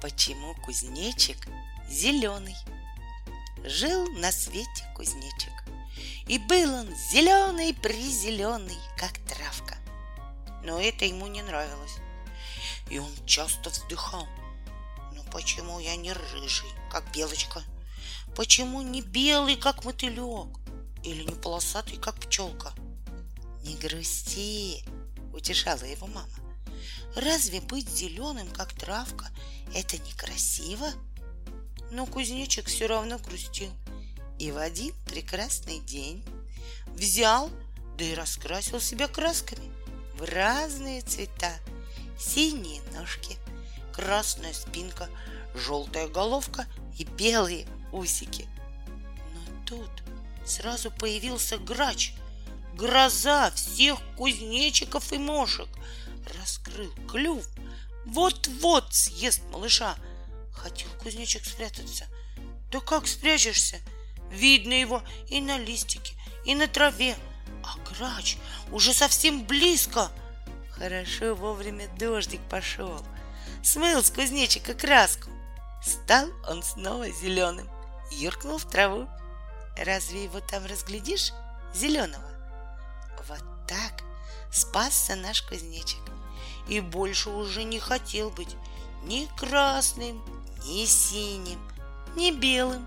Почему кузнечик зеленый? Жил на свете кузнечик, И был он зеленый-призеленый, как травка. Но это ему не нравилось, И он часто вздыхал. Ну почему я не рыжий, как белочка? Почему не белый, как мотылек? Или не полосатый, как пчелка? Не грусти, утешала его мама. Разве быть зеленым, как травка, это некрасиво? Но кузнечик все равно грустил. И в один прекрасный день взял, да и раскрасил себя красками в разные цвета. Синие ножки, красная спинка, желтая головка и белые усики. Но тут сразу появился грач, гроза всех кузнечиков и мошек. Раскрыл клюв, вот-вот съест малыша. Хотел кузнечик спрятаться. Да как спрячешься? Видно его и на листике, и на траве. А грач уже совсем близко. Хорошо вовремя дождик пошел. Смыл с кузнечика краску. Стал он снова зеленым. Юркнул в траву. Разве его там разглядишь, зеленого? Вот так спасся наш кузнечик. И больше уже не хотел быть ни красным, ни синим, ни белым,